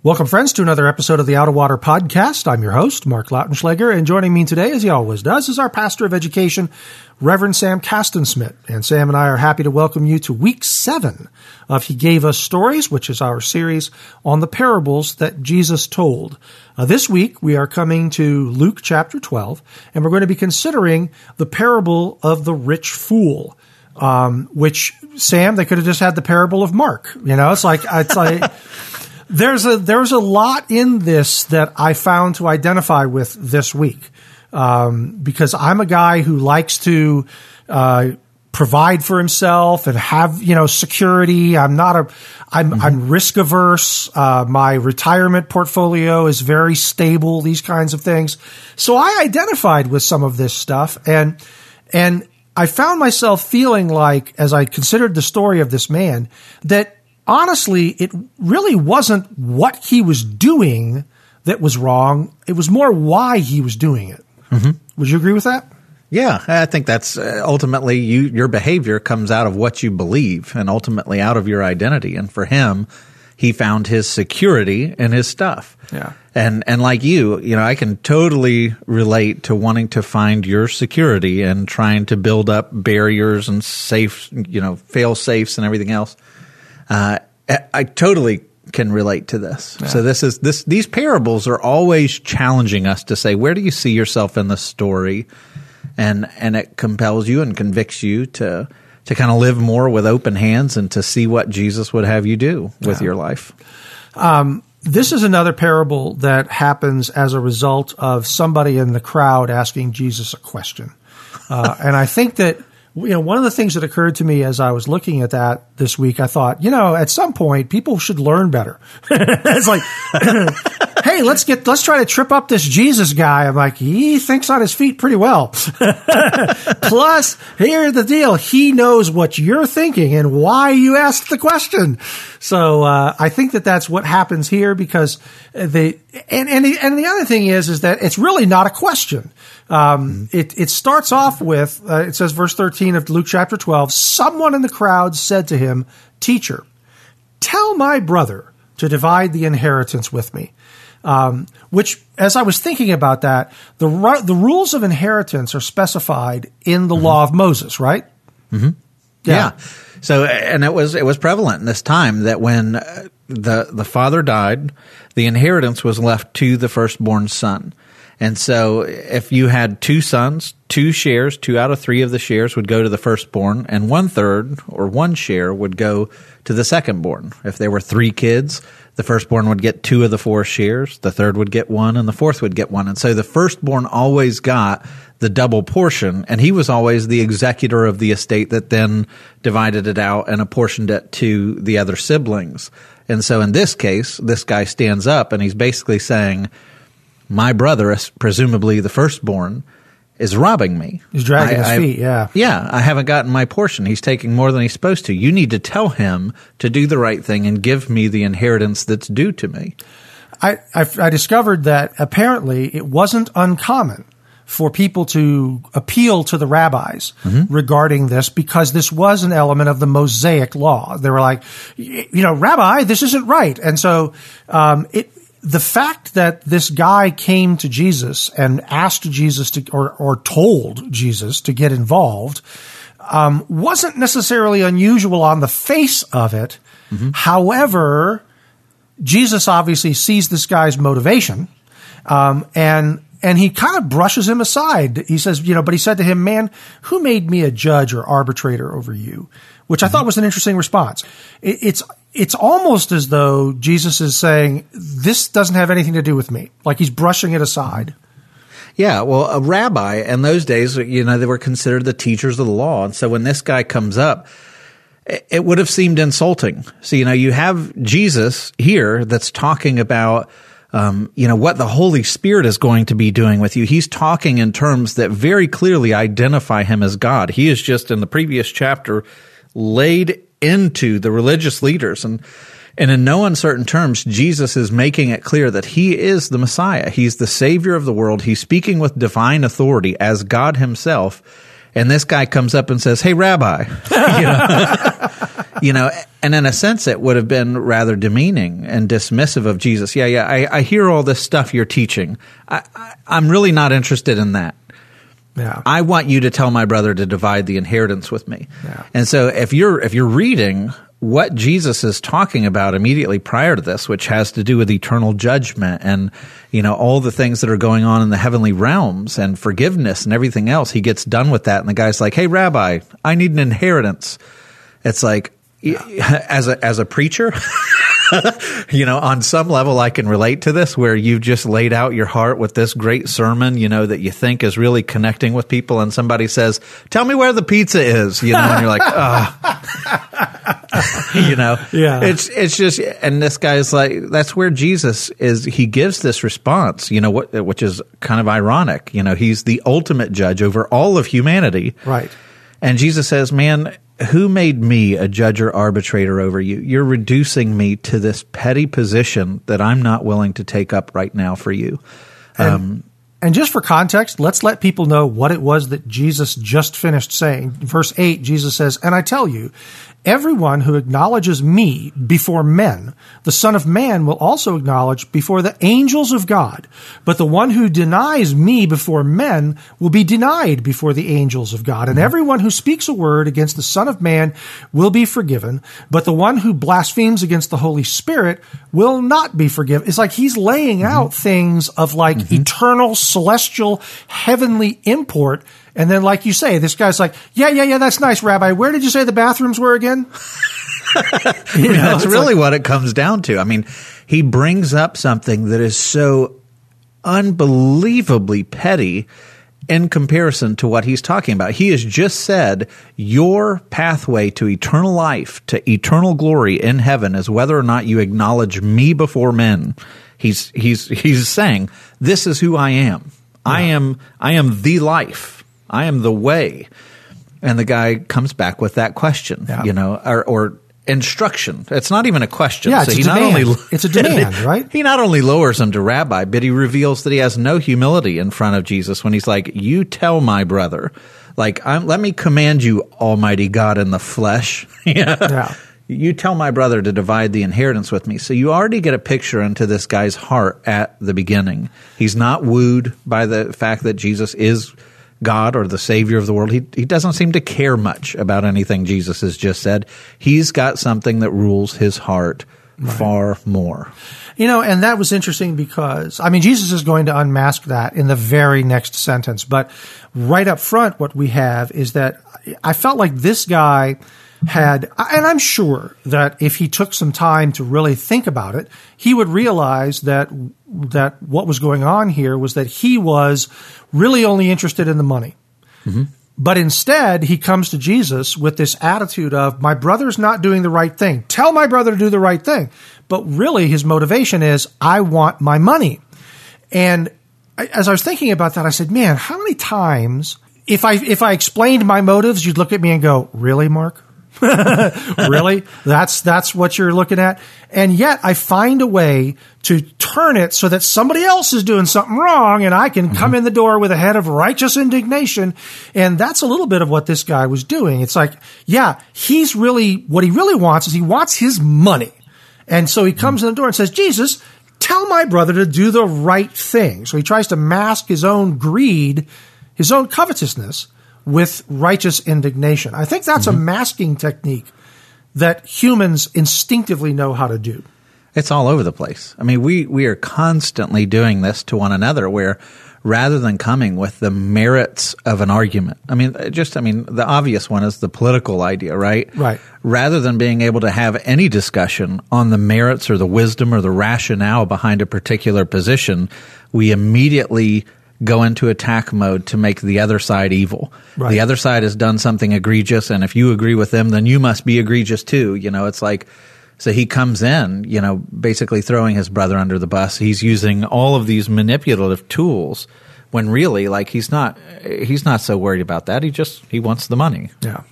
Welcome, friends, to another episode of the Out of Water Podcast. I'm your host, Mark Lautenschlager, and joining me today, as he always does, is our pastor of education, Reverend Sam Castensmith. And Sam and I are happy to welcome you to week seven of He Gave Us Stories, which is our series on the parables that Jesus told. Uh, this week, we are coming to Luke chapter 12, and we're going to be considering the parable of the rich fool. Um, which Sam, they could have just had the parable of Mark. You know, it's like it's like there's a there's a lot in this that I found to identify with this week um, because I'm a guy who likes to uh, provide for himself and have you know security. I'm not a I'm, mm-hmm. I'm risk averse. Uh, my retirement portfolio is very stable. These kinds of things. So I identified with some of this stuff and and I found myself feeling like as I considered the story of this man that honestly, it really wasn't what he was doing that was wrong. It was more why he was doing it. Mm-hmm. Would you agree with that? Yeah, I think that's uh, ultimately you. Your behavior comes out of what you believe, and ultimately out of your identity. And for him, he found his security in his stuff. Yeah. And and like you, you know, I can totally relate to wanting to find your security and trying to build up barriers and safe, you know, fail safes and everything else. Uh, I totally can relate to this. Yeah. So this is this these parables are always challenging us to say where do you see yourself in the story, and and it compels you and convicts you to to kind of live more with open hands and to see what Jesus would have you do with yeah. your life. Um, this is another parable that happens as a result of somebody in the crowd asking Jesus a question, uh, and I think that you know, one of the things that occurred to me as I was looking at that this week, I thought, you know, at some point people should learn better. it's like, hey, let's get, let's try to trip up this Jesus guy. I'm like, he thinks on his feet pretty well. Plus, here's the deal. He knows what you're thinking and why you asked the question. So, uh, I think that that's what happens here because the, and, and the, and the other thing is, is that it's really not a question. Um, it, it starts off with, uh, it says verse 13 of Luke chapter 12, someone in the crowd said to him, teacher, tell my brother to divide the inheritance with me. Um, which, as I was thinking about that, the the rules of inheritance are specified in the mm-hmm. law of Moses, right? Mm-hmm. Yeah. yeah. So, and it was it was prevalent in this time that when uh, the the father died, the inheritance was left to the firstborn son. And so if you had two sons, two shares, two out of three of the shares would go to the firstborn, and one third or one share would go to the secondborn. If there were three kids, the firstborn would get two of the four shears, the third would get one, and the fourth would get one. And so the firstborn always got the double portion, and he was always the executor of the estate that then divided it out and apportioned it to the other siblings. And so in this case, this guy stands up and he's basically saying, my brother, presumably the firstborn, is robbing me. He's dragging I, his I, feet, yeah. Yeah, I haven't gotten my portion. He's taking more than he's supposed to. You need to tell him to do the right thing and give me the inheritance that's due to me. I, I, I discovered that apparently it wasn't uncommon for people to appeal to the rabbis mm-hmm. regarding this because this was an element of the Mosaic law. They were like, you know, Rabbi, this isn't right. And so um, it the fact that this guy came to Jesus and asked Jesus to, or, or told Jesus to get involved, um, wasn't necessarily unusual on the face of it. Mm-hmm. However, Jesus obviously sees this guy's motivation, um, and and he kind of brushes him aside. He says, you know, but he said to him, "Man, who made me a judge or arbitrator over you?" Which I thought was an interesting response. It, it's it's almost as though Jesus is saying, this doesn't have anything to do with me. Like he's brushing it aside. Yeah, well, a rabbi in those days, you know, they were considered the teachers of the law. And so when this guy comes up, it would have seemed insulting. So, you know, you have Jesus here that's talking about, um, you know, what the Holy Spirit is going to be doing with you. He's talking in terms that very clearly identify him as God. He is just in the previous chapter laid into the religious leaders and, and in no uncertain terms, Jesus is making it clear that he is the Messiah. He's the savior of the world. He's speaking with divine authority as God himself. And this guy comes up and says, Hey, Rabbi, you, know? you know, and in a sense, it would have been rather demeaning and dismissive of Jesus. Yeah, yeah, I, I hear all this stuff you're teaching. I, I, I'm really not interested in that. Yeah. I want you to tell my brother to divide the inheritance with me. Yeah. And so if you're if you're reading what Jesus is talking about immediately prior to this, which has to do with eternal judgment and, you know, all the things that are going on in the heavenly realms and forgiveness and everything else, he gets done with that. And the guy's like, Hey, rabbi, I need an inheritance. It's like, yeah. as a, as a preacher, you know, on some level, I can relate to this where you've just laid out your heart with this great sermon, you know, that you think is really connecting with people. And somebody says, tell me where the pizza is, you know, and you're like, oh, you know, yeah, it's, it's just, and this guy's like, that's where Jesus is. He gives this response, you know, what, which is kind of ironic. You know, he's the ultimate judge over all of humanity. Right. And Jesus says, man, who made me a judge or arbitrator over you? You're reducing me to this petty position that I'm not willing to take up right now for you. And, um, and just for context, let's let people know what it was that Jesus just finished saying. Verse 8, Jesus says, And I tell you, Everyone who acknowledges me before men, the Son of Man will also acknowledge before the angels of God. But the one who denies me before men will be denied before the angels of God. And everyone who speaks a word against the Son of Man will be forgiven. But the one who blasphemes against the Holy Spirit will not be forgiven. It's like he's laying mm-hmm. out things of like mm-hmm. eternal, celestial, heavenly import and then, like you say, this guy's like, yeah, yeah, yeah, that's nice, Rabbi. Where did you say the bathrooms were again? you know, that's really like, what it comes down to. I mean, he brings up something that is so unbelievably petty in comparison to what he's talking about. He has just said your pathway to eternal life, to eternal glory in heaven is whether or not you acknowledge me before men. He's he's he's saying this is who I am. Yeah. I am I am the life. I am the way. And the guy comes back with that question, yeah. you know, or, or, instruction. It's not even a question. Yeah, so it's, a demand. Only, it's a demand, right? He not only lowers him to rabbi, but he reveals that he has no humility in front of Jesus when he's like, "You tell my brother, like, I'm, let me command you, Almighty God in the flesh." yeah. yeah. You tell my brother to divide the inheritance with me. So you already get a picture into this guy's heart at the beginning. He's not wooed by the fact that Jesus is God or the Savior of the world. He, he doesn't seem to care much about anything Jesus has just said. He's got something that rules his heart right. far more. You know, and that was interesting because, I mean, Jesus is going to unmask that in the very next sentence. But right up front, what we have is that I felt like this guy had, and I'm sure that if he took some time to really think about it, he would realize that that what was going on here was that he was really only interested in the money. Mm-hmm. But instead, he comes to Jesus with this attitude of, my brother's not doing the right thing. Tell my brother to do the right thing. But really, his motivation is, I want my money. And as I was thinking about that, I said, man, how many times, if I, if I explained my motives, you'd look at me and go, really, Mark? really? That's that's what you're looking at. And yet I find a way to turn it so that somebody else is doing something wrong and I can mm-hmm. come in the door with a head of righteous indignation. And that's a little bit of what this guy was doing. It's like, yeah, he's really what he really wants is he wants his money. And so he comes mm-hmm. in the door and says, "Jesus, tell my brother to do the right thing." So he tries to mask his own greed, his own covetousness with righteous indignation. I think that's mm-hmm. a masking technique that humans instinctively know how to do. It's all over the place. I mean, we, we are constantly doing this to one another where rather than coming with the merits of an argument. I mean, just, I mean, the obvious one is the political idea, right? Right. Rather than being able to have any discussion on the merits or the wisdom or the rationale behind a particular position, we immediately go into attack mode to make the other side evil. Right. The other side has done something egregious, and if you agree with them, then you must be egregious too. You know, it's like, so he comes in, you know, basically throwing his brother under the bus. He's using all of these manipulative tools when really, like, he's not, he's not so worried about that. He just, he wants the money. Yeah.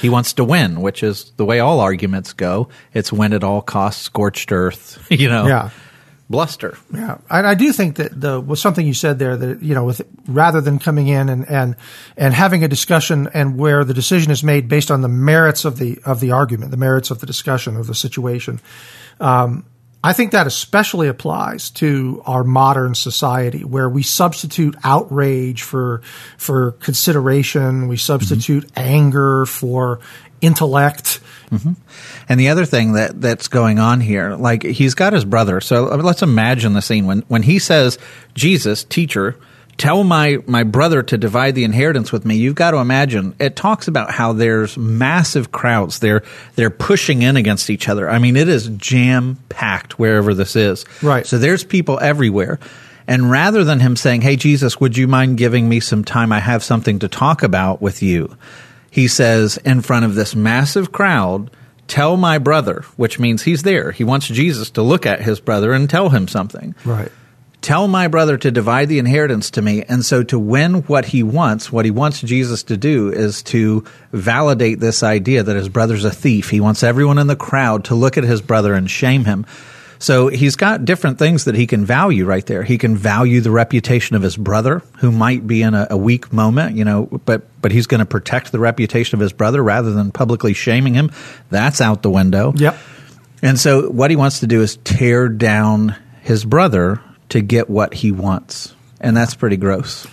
He wants to win, which is the way all arguments go. It's win at all costs, scorched earth, you know. Yeah. Bluster. Yeah, and I do think that the was something you said there that you know, with rather than coming in and and and having a discussion and where the decision is made based on the merits of the of the argument, the merits of the discussion of the situation. Um, I think that especially applies to our modern society where we substitute outrage for for consideration, we substitute mm-hmm. anger for intellect. Mm-hmm. And the other thing that that's going on here, like he's got his brother. So let's imagine the scene when when he says, "Jesus, teacher." Tell my, my brother to divide the inheritance with me. You've got to imagine. It talks about how there's massive crowds. They're they're pushing in against each other. I mean, it is jam packed wherever this is. Right. So there's people everywhere. And rather than him saying, Hey, Jesus, would you mind giving me some time? I have something to talk about with you he says in front of this massive crowd, Tell my brother, which means he's there. He wants Jesus to look at his brother and tell him something. Right. Tell my brother to divide the inheritance to me. And so, to win what he wants, what he wants Jesus to do is to validate this idea that his brother's a thief. He wants everyone in the crowd to look at his brother and shame him. So he's got different things that he can value right there. He can value the reputation of his brother, who might be in a, a weak moment, you know, but but he's going to protect the reputation of his brother rather than publicly shaming him. That's out the window. Yep. And so what he wants to do is tear down his brother to get what he wants, and that's pretty gross.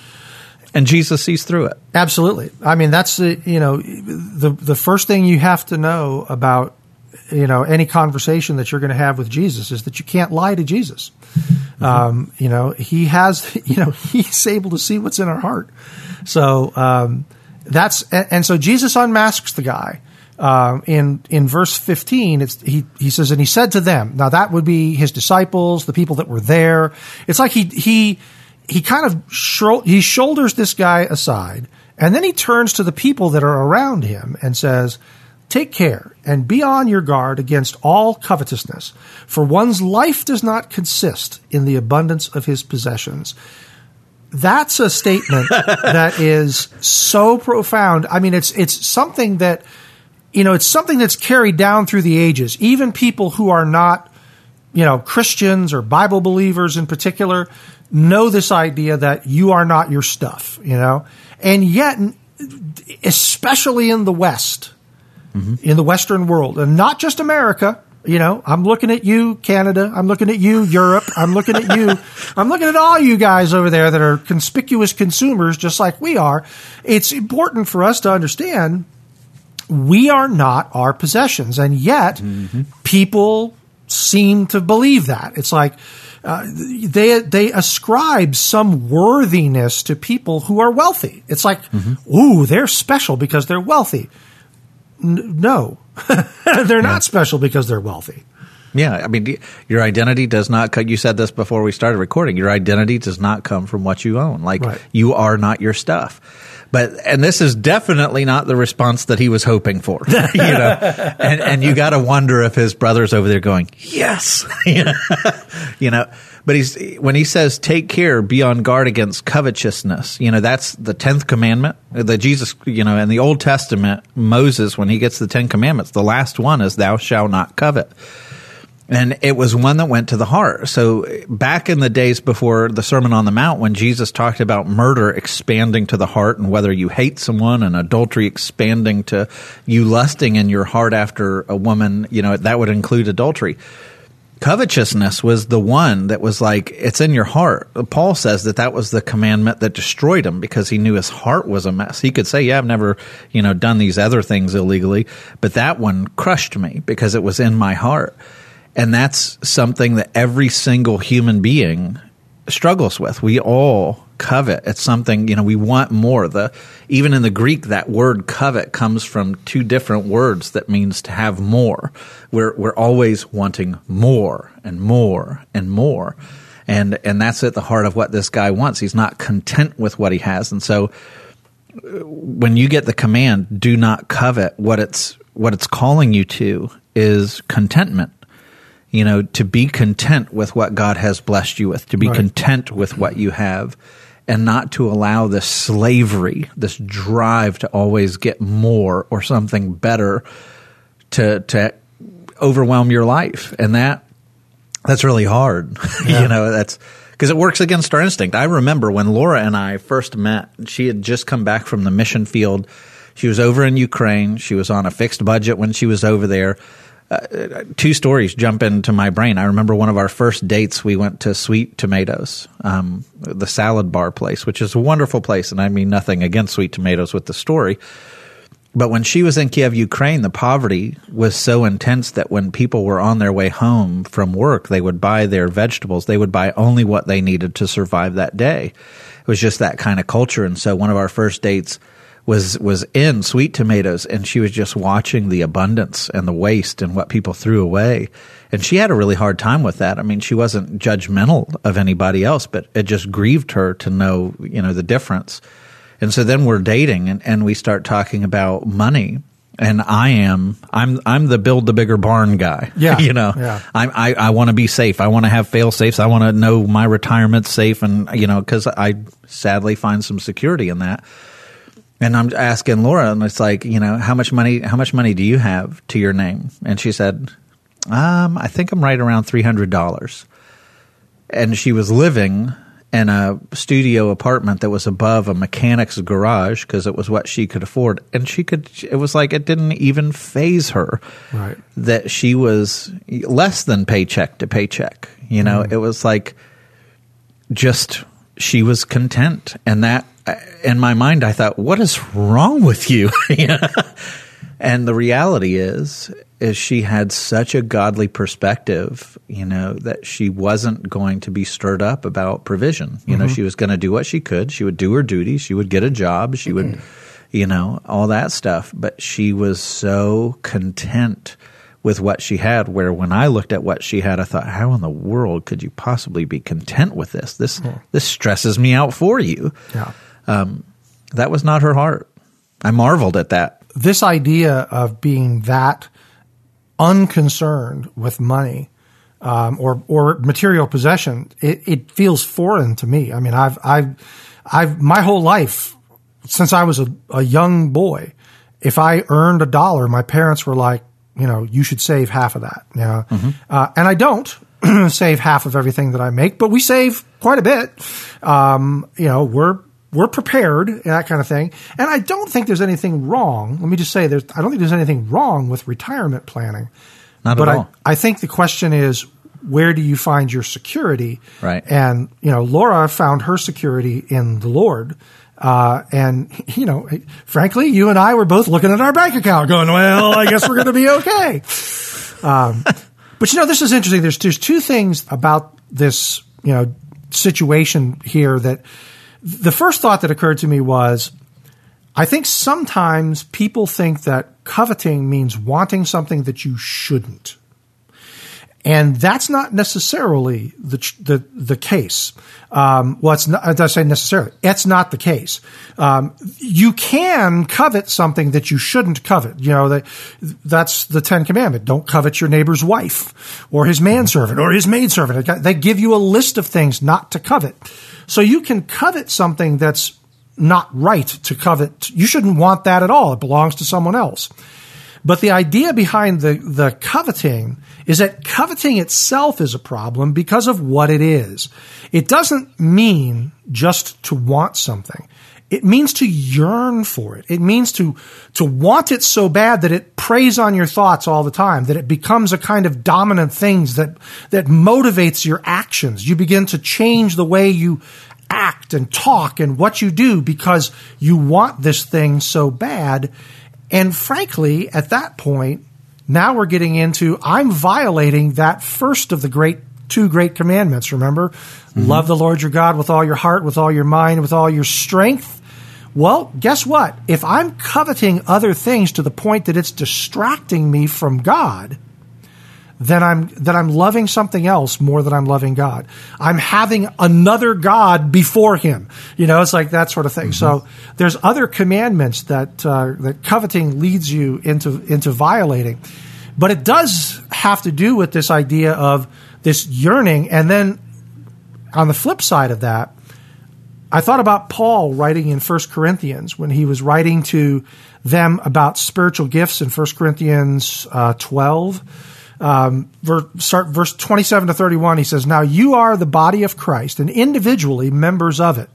And Jesus sees through it. Absolutely. I mean, that's the you know the the first thing you have to know about you know any conversation that you're going to have with Jesus is that you can't lie to Jesus. Mm-hmm. Um, you know he has you know he's able to see what's in our heart. So um, that's and, and, so Jesus unmasks the guy. Um, in in verse 15, it's, he he says, and he said to them. Now that would be his disciples, the people that were there. It's like he he he kind of shro- he shoulders this guy aside, and then he turns to the people that are around him and says, Take care and be on your guard against all covetousness, for one's life does not consist in the abundance of his possessions. That's a statement that is so profound. I mean, it's it's something that you know, it's something that's carried down through the ages. Even people who are not, you know, Christians or Bible believers in particular know this idea that you are not your stuff, you know? And yet, especially in the West, mm-hmm. in the Western world, and not just America. You know, I'm looking at you, Canada. I'm looking at you, Europe. I'm looking at you. I'm looking at all you guys over there that are conspicuous consumers, just like we are. It's important for us to understand we are not our possessions, and yet mm-hmm. people seem to believe that. It's like uh, they they ascribe some worthiness to people who are wealthy. It's like, mm-hmm. ooh, they're special because they're wealthy. N- no, they're not special because they're wealthy. Yeah, I mean, your identity does not. You said this before we started recording. Your identity does not come from what you own. Like right. you are not your stuff. But and this is definitely not the response that he was hoping for. you know, and and you got to wonder if his brother's over there going, "Yes," you know. But he's when he says, "Take care, be on guard against covetousness." You know, that's the tenth commandment. The Jesus, you know, in the Old Testament, Moses, when he gets the Ten Commandments, the last one is, "Thou shalt not covet." And it was one that went to the heart. So back in the days before the Sermon on the Mount, when Jesus talked about murder expanding to the heart and whether you hate someone and adultery expanding to you lusting in your heart after a woman, you know, that would include adultery. Covetousness was the one that was like, it's in your heart. Paul says that that was the commandment that destroyed him because he knew his heart was a mess. He could say, yeah, I've never, you know, done these other things illegally, but that one crushed me because it was in my heart. And that's something that every single human being struggles with. We all covet. It's something, you know, we want more. The even in the Greek that word covet comes from two different words that means to have more. We're we're always wanting more and more and more. And and that's at the heart of what this guy wants. He's not content with what he has. And so when you get the command, do not covet, what it's what it's calling you to is contentment. You know, to be content with what God has blessed you with, to be right. content with what you have, and not to allow this slavery, this drive to always get more or something better to to overwhelm your life. And that that's really hard. Yeah. you know, that's because it works against our instinct. I remember when Laura and I first met, she had just come back from the mission field. She was over in Ukraine. She was on a fixed budget when she was over there. Uh, two stories jump into my brain. I remember one of our first dates. We went to Sweet Tomatoes, um, the salad bar place, which is a wonderful place. And I mean nothing against Sweet Tomatoes with the story, but when she was in Kiev, Ukraine, the poverty was so intense that when people were on their way home from work, they would buy their vegetables. They would buy only what they needed to survive that day. It was just that kind of culture. And so one of our first dates was was in sweet tomatoes and she was just watching the abundance and the waste and what people threw away. And she had a really hard time with that. I mean, she wasn't judgmental of anybody else, but it just grieved her to know, you know, the difference. And so then we're dating and, and we start talking about money. And I am, I'm, I'm the build the bigger barn guy. Yeah. you know, yeah. I, I, I want to be safe. I want to have fail safes. I want to know my retirement's safe. And, you know, cause I sadly find some security in that. And I'm asking Laura, and it's like, you know, how much money, how much money do you have to your name? And she said, um, I think I'm right around $300. And she was living in a studio apartment that was above a mechanic's garage because it was what she could afford. And she could, it was like it didn't even faze her right. that she was less than paycheck to paycheck. You know, mm. it was like just she was content. And that, in my mind, I thought, what is wrong with you? and the reality is, is she had such a godly perspective, you know, that she wasn't going to be stirred up about provision. You mm-hmm. know, she was going to do what she could. She would do her duty. She would get a job. She would, mm-hmm. you know, all that stuff. But she was so content with what she had. Where when I looked at what she had, I thought, how in the world could you possibly be content with this? This mm. this stresses me out for you. Yeah, um, that was not her heart. I marveled at that. This idea of being that unconcerned with money um, or or material possession, it, it, feels foreign to me. I mean, I've I've I've my whole life since I was a, a young boy, if I earned a dollar, my parents were like, you know, you should save half of that. You know? mm-hmm. uh, and I don't save half of everything that I make, but we save quite a bit. Um, you know, we're we're prepared, and that kind of thing. And I don't think there's anything wrong. Let me just say, there's, I don't think there's anything wrong with retirement planning. Not but at all. I, I think the question is, where do you find your security? Right. And, you know, Laura found her security in the Lord. Uh, and, you know, frankly, you and I were both looking at our bank account going, well, I guess we're going to be okay. Um, but, you know, this is interesting. There's, there's two things about this, you know, situation here that the first thought that occurred to me was I think sometimes people think that coveting means wanting something that you shouldn't. And that's not necessarily the the, the case. Um, well, it's not, I say necessarily. It's not the case. Um, you can covet something that you shouldn't covet. You know that that's the Ten Commandment. Don't covet your neighbor's wife, or his manservant, or his maidservant. They give you a list of things not to covet. So you can covet something that's not right to covet. You shouldn't want that at all. It belongs to someone else. But the idea behind the, the coveting is that coveting itself is a problem because of what it is. It doesn't mean just to want something. It means to yearn for it. It means to, to want it so bad that it preys on your thoughts all the time, that it becomes a kind of dominant thing that, that motivates your actions. You begin to change the way you act and talk and what you do because you want this thing so bad. And frankly, at that point, now we're getting into I'm violating that first of the great two great commandments, remember? Mm-hmm. Love the Lord your God with all your heart, with all your mind, with all your strength. Well, guess what? If I'm coveting other things to the point that it's distracting me from God, then I'm that I'm loving something else more than I'm loving God. I'm having another God before Him. You know, it's like that sort of thing. Mm-hmm. So there's other commandments that uh, that coveting leads you into into violating, but it does have to do with this idea of this yearning, and then on the flip side of that. I thought about Paul writing in 1 Corinthians when he was writing to them about spiritual gifts in 1 Corinthians uh, 12 um, start verse 27 to 31, he says, Now you are the body of Christ and individually members of it.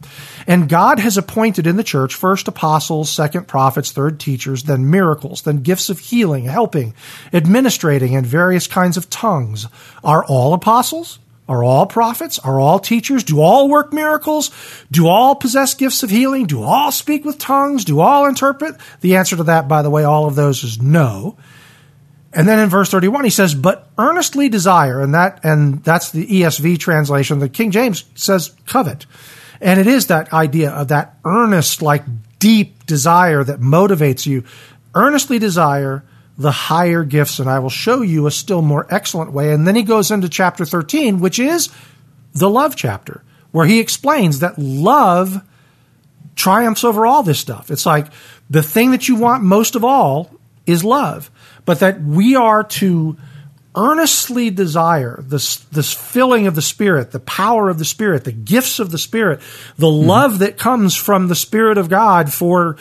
And God has appointed in the church first apostles, second prophets, third teachers, then miracles, then gifts of healing, helping, administrating, and various kinds of tongues. Are all apostles? Are all prophets? Are all teachers? Do all work miracles? Do all possess gifts of healing? Do all speak with tongues? Do all interpret? The answer to that, by the way, all of those is no. And then in verse 31, he says, but earnestly desire, and that, and that's the ESV translation. The King James says covet. And it is that idea of that earnest, like deep desire that motivates you. Earnestly desire the higher gifts, and I will show you a still more excellent way. And then he goes into chapter 13, which is the love chapter, where he explains that love triumphs over all this stuff. It's like the thing that you want most of all is love but that we are to earnestly desire this this filling of the spirit the power of the spirit the gifts of the spirit the mm-hmm. love that comes from the spirit of god for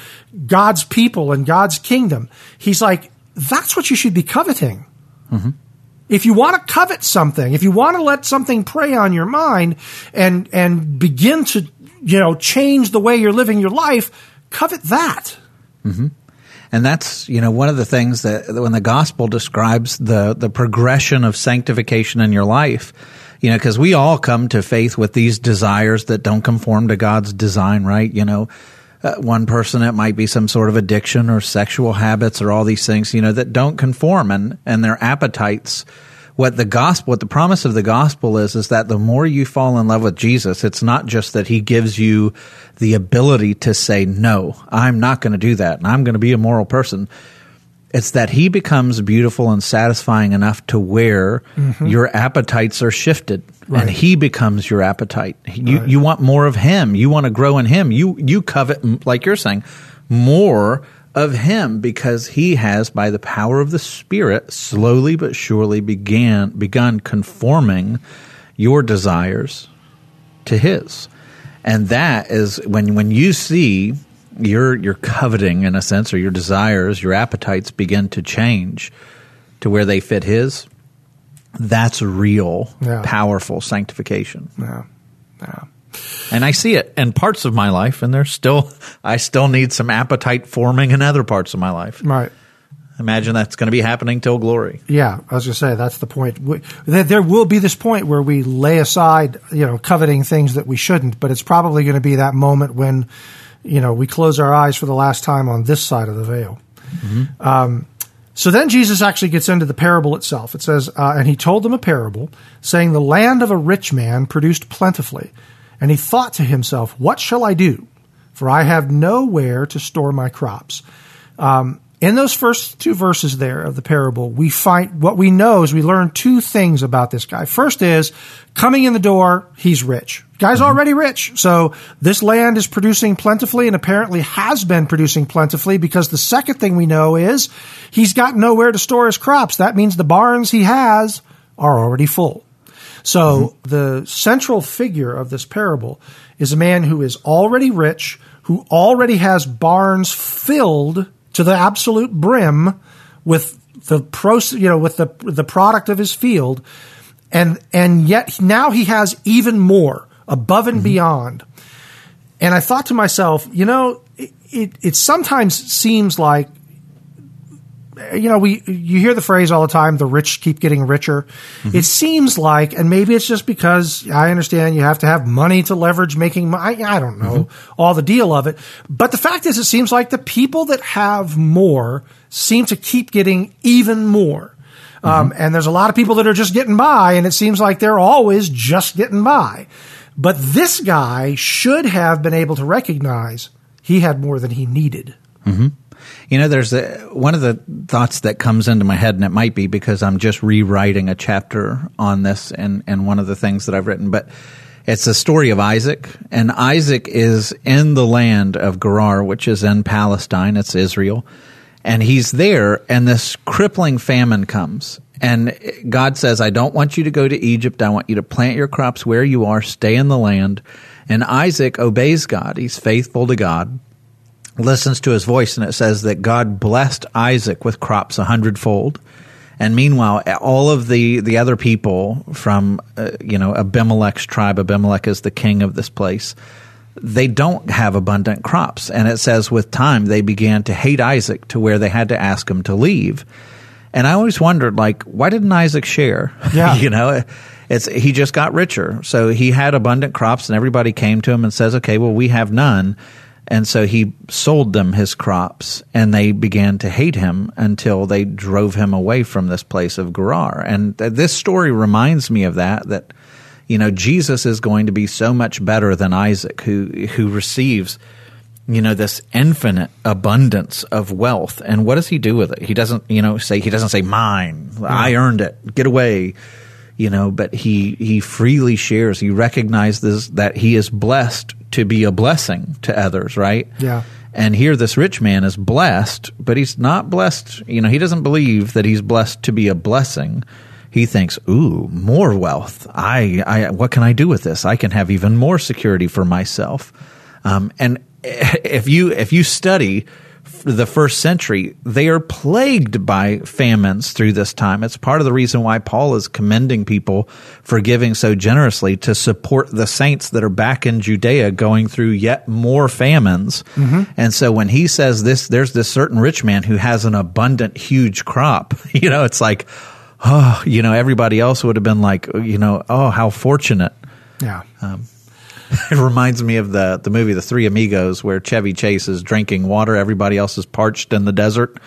god's people and god's kingdom he's like that's what you should be coveting mm-hmm. if you want to covet something if you want to let something prey on your mind and and begin to you know change the way you're living your life covet that mm-hmm. And that's, you know, one of the things that when the gospel describes the, the progression of sanctification in your life, you know, because we all come to faith with these desires that don't conform to God's design, right? You know, uh, one person it might be some sort of addiction or sexual habits or all these things, you know, that don't conform and, and their appetites what the gospel, what the promise of the gospel is, is that the more you fall in love with Jesus, it's not just that he gives you the ability to say, no, I'm not going to do that. And I'm going to be a moral person. It's that he becomes beautiful and satisfying enough to where mm-hmm. your appetites are shifted right. and he becomes your appetite. You, right. you want more of him. You want to grow in him. You, you covet, like you're saying, more of him because he has by the power of the spirit slowly but surely began begun conforming your desires to his and that is when when you see your your coveting in a sense or your desires your appetites begin to change to where they fit his that's real yeah. powerful sanctification yeah yeah and I see it in parts of my life, and there's still I still need some appetite forming in other parts of my life. Right. Imagine that's going to be happening till glory. Yeah, I was going to say that's the point. We, there will be this point where we lay aside, you know, coveting things that we shouldn't, but it's probably going to be that moment when, you know, we close our eyes for the last time on this side of the veil. Mm-hmm. Um, so then Jesus actually gets into the parable itself. It says, uh, and he told them a parable, saying, "The land of a rich man produced plentifully." And he thought to himself, What shall I do? For I have nowhere to store my crops. Um, in those first two verses there of the parable, we find what we know is we learn two things about this guy. First is coming in the door, he's rich. Guy's mm-hmm. already rich. So this land is producing plentifully and apparently has been producing plentifully because the second thing we know is he's got nowhere to store his crops. That means the barns he has are already full. So mm-hmm. the central figure of this parable is a man who is already rich, who already has barns filled to the absolute brim with the pro, you know, with the the product of his field, and and yet now he has even more above and mm-hmm. beyond. And I thought to myself, you know, it, it, it sometimes seems like you know, we you hear the phrase all the time, the rich keep getting richer. Mm-hmm. It seems like, and maybe it's just because I understand you have to have money to leverage making money. I, I don't know mm-hmm. all the deal of it. But the fact is, it seems like the people that have more seem to keep getting even more. Um, mm-hmm. and there's a lot of people that are just getting by, and it seems like they're always just getting by. But this guy should have been able to recognize he had more than he needed. Mm-hmm. You know, there's a, one of the thoughts that comes into my head, and it might be because I'm just rewriting a chapter on this and, and one of the things that I've written, but it's the story of Isaac. And Isaac is in the land of Gerar, which is in Palestine, it's Israel. And he's there, and this crippling famine comes. And God says, I don't want you to go to Egypt. I want you to plant your crops where you are, stay in the land. And Isaac obeys God. He's faithful to God listens to his voice, and it says that God blessed Isaac with crops a hundredfold. And meanwhile, all of the, the other people from, uh, you know, Abimelech's tribe, Abimelech is the king of this place, they don't have abundant crops. And it says with time, they began to hate Isaac to where they had to ask him to leave. And I always wondered, like, why didn't Isaac share? Yeah. you know, it's, he just got richer. So he had abundant crops and everybody came to him and says, okay, well, we have none. And so he sold them his crops, and they began to hate him until they drove him away from this place of Gerar. And th- this story reminds me of that. That you know Jesus is going to be so much better than Isaac, who who receives you know this infinite abundance of wealth. And what does he do with it? He doesn't you know say he doesn't say mine. I earned it. Get away you know, but he, he freely shares. He recognizes that he is blessed to be a blessing to others, right? Yeah. And here, this rich man is blessed, but he's not blessed. You know, he doesn't believe that he's blessed to be a blessing. He thinks, "Ooh, more wealth! I, I, what can I do with this? I can have even more security for myself." Um, and if you if you study the first century, they are plagued by famines through this time. It's part of the reason why Paul is commending people for giving so generously to support the saints that are back in Judea going through yet more famines. Mm-hmm. And so when he says this, there's this certain rich man who has an abundant, huge crop, you know, it's like, oh, you know, everybody else would have been like, you know, oh, how fortunate. Yeah. Um, it reminds me of the the movie The Three Amigos, where Chevy Chase is drinking water. Everybody else is parched in the desert,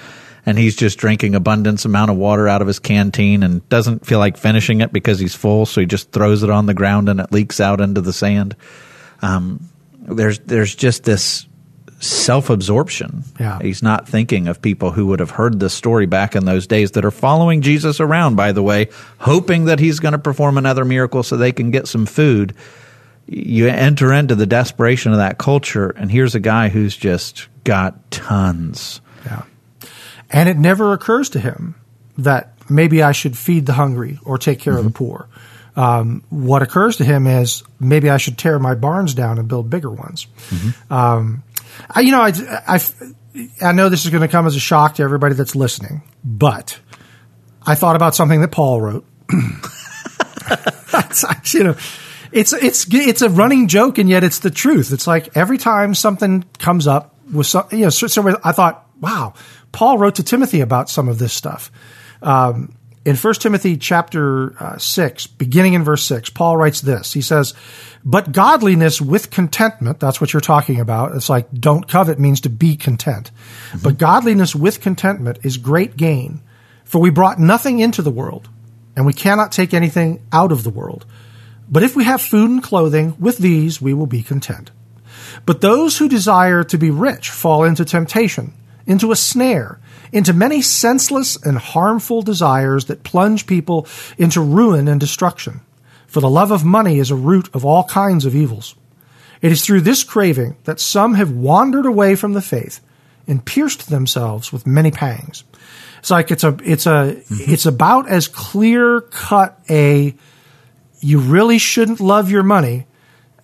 and he's just drinking abundance amount of water out of his canteen and doesn't feel like finishing it because he's full. So he just throws it on the ground and it leaks out into the sand. Um, there's there's just this self absorption. Yeah. He's not thinking of people who would have heard this story back in those days that are following Jesus around, by the way, hoping that he's going to perform another miracle so they can get some food you enter into the desperation of that culture, and here's a guy who's just got tons. Yeah. And it never occurs to him that maybe I should feed the hungry or take care mm-hmm. of the mm-hmm. poor. Um, what occurs to him is maybe I should tear my barns down and build bigger ones. Mm-hmm. Um, I, you know, I, I, I know this is going to come as a shock to everybody that's listening, but I thought about something that Paul wrote. you know, it's it's it's a running joke, and yet it's the truth. It's like every time something comes up with some, you know, so, so I thought, wow, Paul wrote to Timothy about some of this stuff. Um, in 1 Timothy chapter uh, 6, beginning in verse 6, Paul writes this. He says, But godliness with contentment, that's what you're talking about. It's like don't covet means to be content. Mm-hmm. But godliness with contentment is great gain. For we brought nothing into the world, and we cannot take anything out of the world. But if we have food and clothing, with these we will be content. But those who desire to be rich fall into temptation, into a snare, into many senseless and harmful desires that plunge people into ruin and destruction. For the love of money is a root of all kinds of evils. It is through this craving that some have wandered away from the faith and pierced themselves with many pangs. It's like it's a it's a mm-hmm. it's about as clear cut a you really shouldn't love your money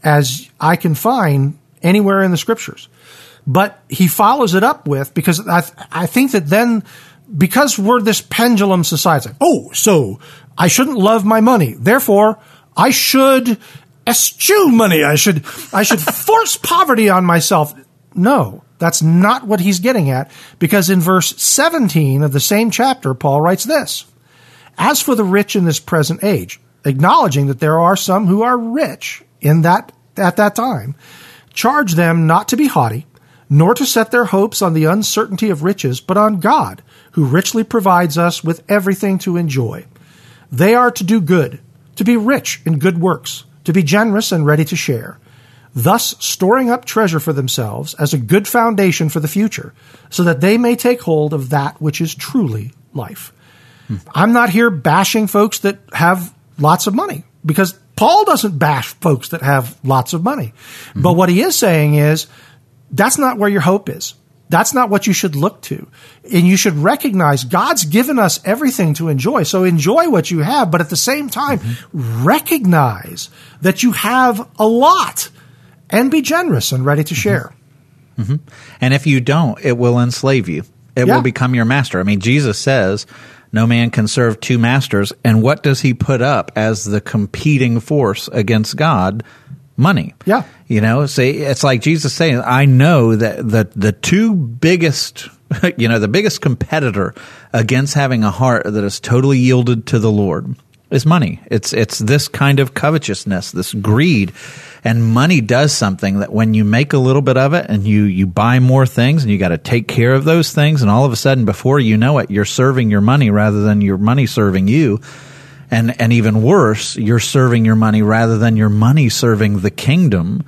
as I can find anywhere in the scriptures. But he follows it up with, because I, I think that then, because we're this pendulum society, like, oh, so I shouldn't love my money. Therefore, I should eschew money. I should, I should force poverty on myself. No, that's not what he's getting at, because in verse 17 of the same chapter, Paul writes this. As for the rich in this present age, acknowledging that there are some who are rich in that at that time, charge them not to be haughty, nor to set their hopes on the uncertainty of riches, but on God, who richly provides us with everything to enjoy. They are to do good, to be rich in good works, to be generous and ready to share, thus storing up treasure for themselves as a good foundation for the future, so that they may take hold of that which is truly life. Hmm. I'm not here bashing folks that have lots of money because Paul doesn't bash folks that have lots of money. Mm-hmm. But what he is saying is that's not where your hope is. That's not what you should look to. And you should recognize God's given us everything to enjoy. So enjoy what you have, but at the same time, mm-hmm. recognize that you have a lot and be generous and ready to share. Mm-hmm. And if you don't, it will enslave you. It yeah. will become your master. I mean, Jesus says, no man can serve two masters. And what does he put up as the competing force against God? Money. Yeah. You know, see, it's like Jesus saying, I know that the, the two biggest, you know, the biggest competitor against having a heart that is totally yielded to the Lord is money. It's, it's this kind of covetousness, this greed and money does something that when you make a little bit of it and you, you buy more things and you got to take care of those things. And all of a sudden, before you know it, you're serving your money rather than your money serving you. And, and even worse, you're serving your money rather than your money serving the kingdom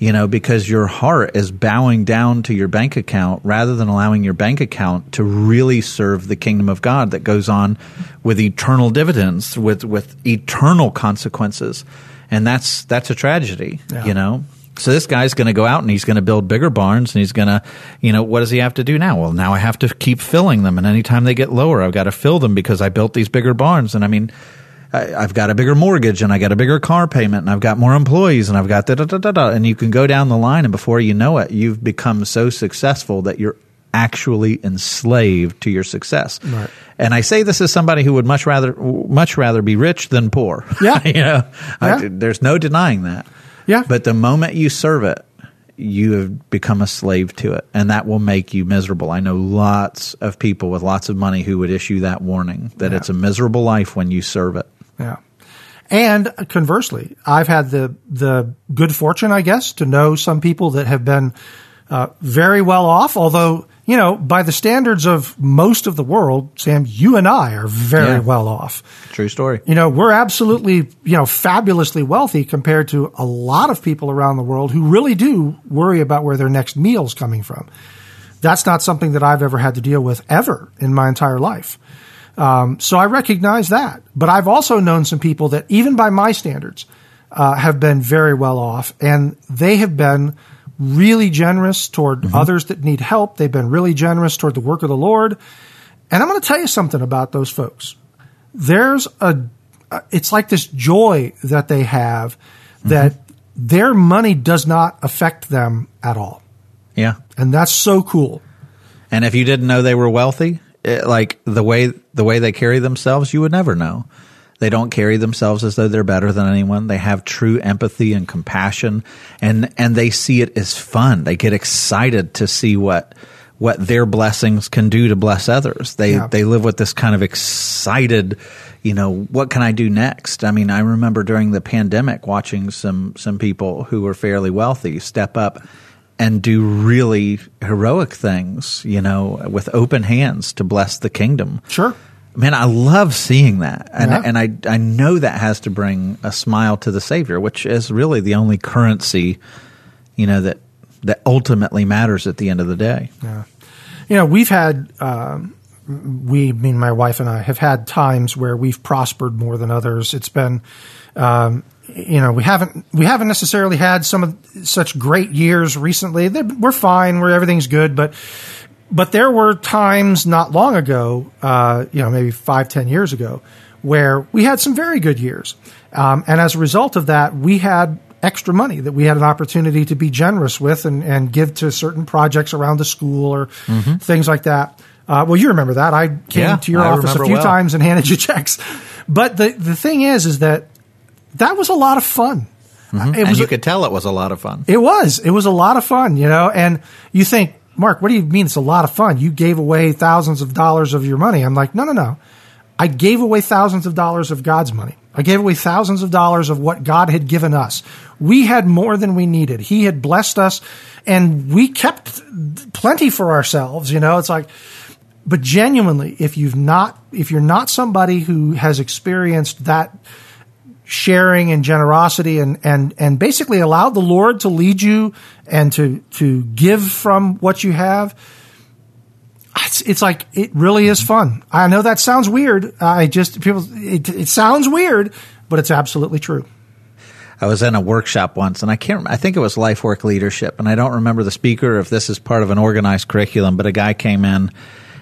you know, because your heart is bowing down to your bank account rather than allowing your bank account to really serve the kingdom of God that goes on with eternal dividends, with, with eternal consequences and that's that's a tragedy, yeah. you know. So this guy's going to go out and he's going to build bigger barns and he's going to, you know, what does he have to do now? Well, now I have to keep filling them, and anytime they get lower, I've got to fill them because I built these bigger barns. And I mean, I, have got a bigger mortgage and I got a bigger car payment and I've got more employees and I've got da da da da da. And you can go down the line, and before you know it, you've become so successful that you're actually enslaved to your success. Right. And I say this as somebody who would much rather much rather be rich than poor. Yeah, you know, yeah. I, there's no denying that. Yeah. But the moment you serve it, you have become a slave to it, and that will make you miserable. I know lots of people with lots of money who would issue that warning that yeah. it's a miserable life when you serve it. Yeah. And conversely, I've had the the good fortune, I guess, to know some people that have been uh, very well off, although you know, by the standards of most of the world, Sam, you and I are very yeah. well off. True story. You know, we're absolutely, you know, fabulously wealthy compared to a lot of people around the world who really do worry about where their next meal's coming from. That's not something that I've ever had to deal with ever in my entire life. Um, so I recognize that. But I've also known some people that, even by my standards, uh, have been very well off, and they have been really generous toward mm-hmm. others that need help. They've been really generous toward the work of the Lord. And I'm going to tell you something about those folks. There's a, it's like this joy that they have that mm-hmm. their money does not affect them at all. Yeah. And that's so cool. And if you didn't know they were wealthy, it, like the way the way they carry themselves, you would never know. They don't carry themselves as though they're better than anyone. They have true empathy and compassion and, and they see it as fun. They get excited to see what, what their blessings can do to bless others. They, yeah. they live with this kind of excited, you know, what can I do next? I mean, I remember during the pandemic watching some, some people who were fairly wealthy step up and do really heroic things, you know, with open hands to bless the kingdom. Sure. Man, I love seeing that, and yeah. and I I know that has to bring a smile to the Savior, which is really the only currency, you know that that ultimately matters at the end of the day. Yeah, you know we've had um, we, mean my wife and I have had times where we've prospered more than others. It's been. Um, you know, we haven't we haven't necessarily had some of such great years recently. We're fine, where everything's good, but but there were times not long ago, uh, you know, maybe five, ten years ago, where we had some very good years. Um, and as a result of that, we had extra money that we had an opportunity to be generous with and, and give to certain projects around the school or mm-hmm. things like that. Uh, well, you remember that. I came yeah, to your I office a few well. times and handed you checks. But the, the thing is, is that that was a lot of fun. Mm-hmm. It was, and you could tell it was a lot of fun. It was. It was a lot of fun, you know, and you think, Mark, what do you mean it's a lot of fun? You gave away thousands of dollars of your money. I'm like, no, no, no. I gave away thousands of dollars of God's money. I gave away thousands of dollars of what God had given us. We had more than we needed. He had blessed us and we kept plenty for ourselves. You know, it's like, but genuinely, if you've not, if you're not somebody who has experienced that sharing and generosity and, and, and basically allow the Lord to lead you and to, to give from what you have. It's, it's like, it really is fun. I know that sounds weird. I just, people, it, it sounds weird, but it's absolutely true. I was in a workshop once, and I can't. I think it was life work leadership, and I don't remember the speaker if this is part of an organized curriculum. But a guy came in,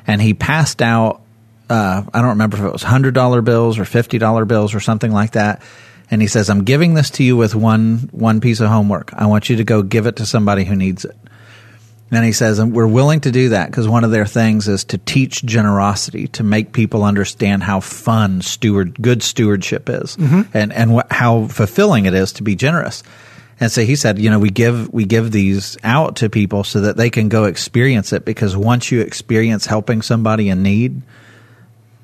and he passed out. Uh, I don't remember if it was hundred dollar bills or fifty dollar bills or something like that. And he says, "I'm giving this to you with one one piece of homework. I want you to go give it to somebody who needs it." And he says, and we're willing to do that because one of their things is to teach generosity, to make people understand how fun steward, good stewardship is mm-hmm. and, and what, how fulfilling it is to be generous. And so he said, you know, we give, we give these out to people so that they can go experience it because once you experience helping somebody in need,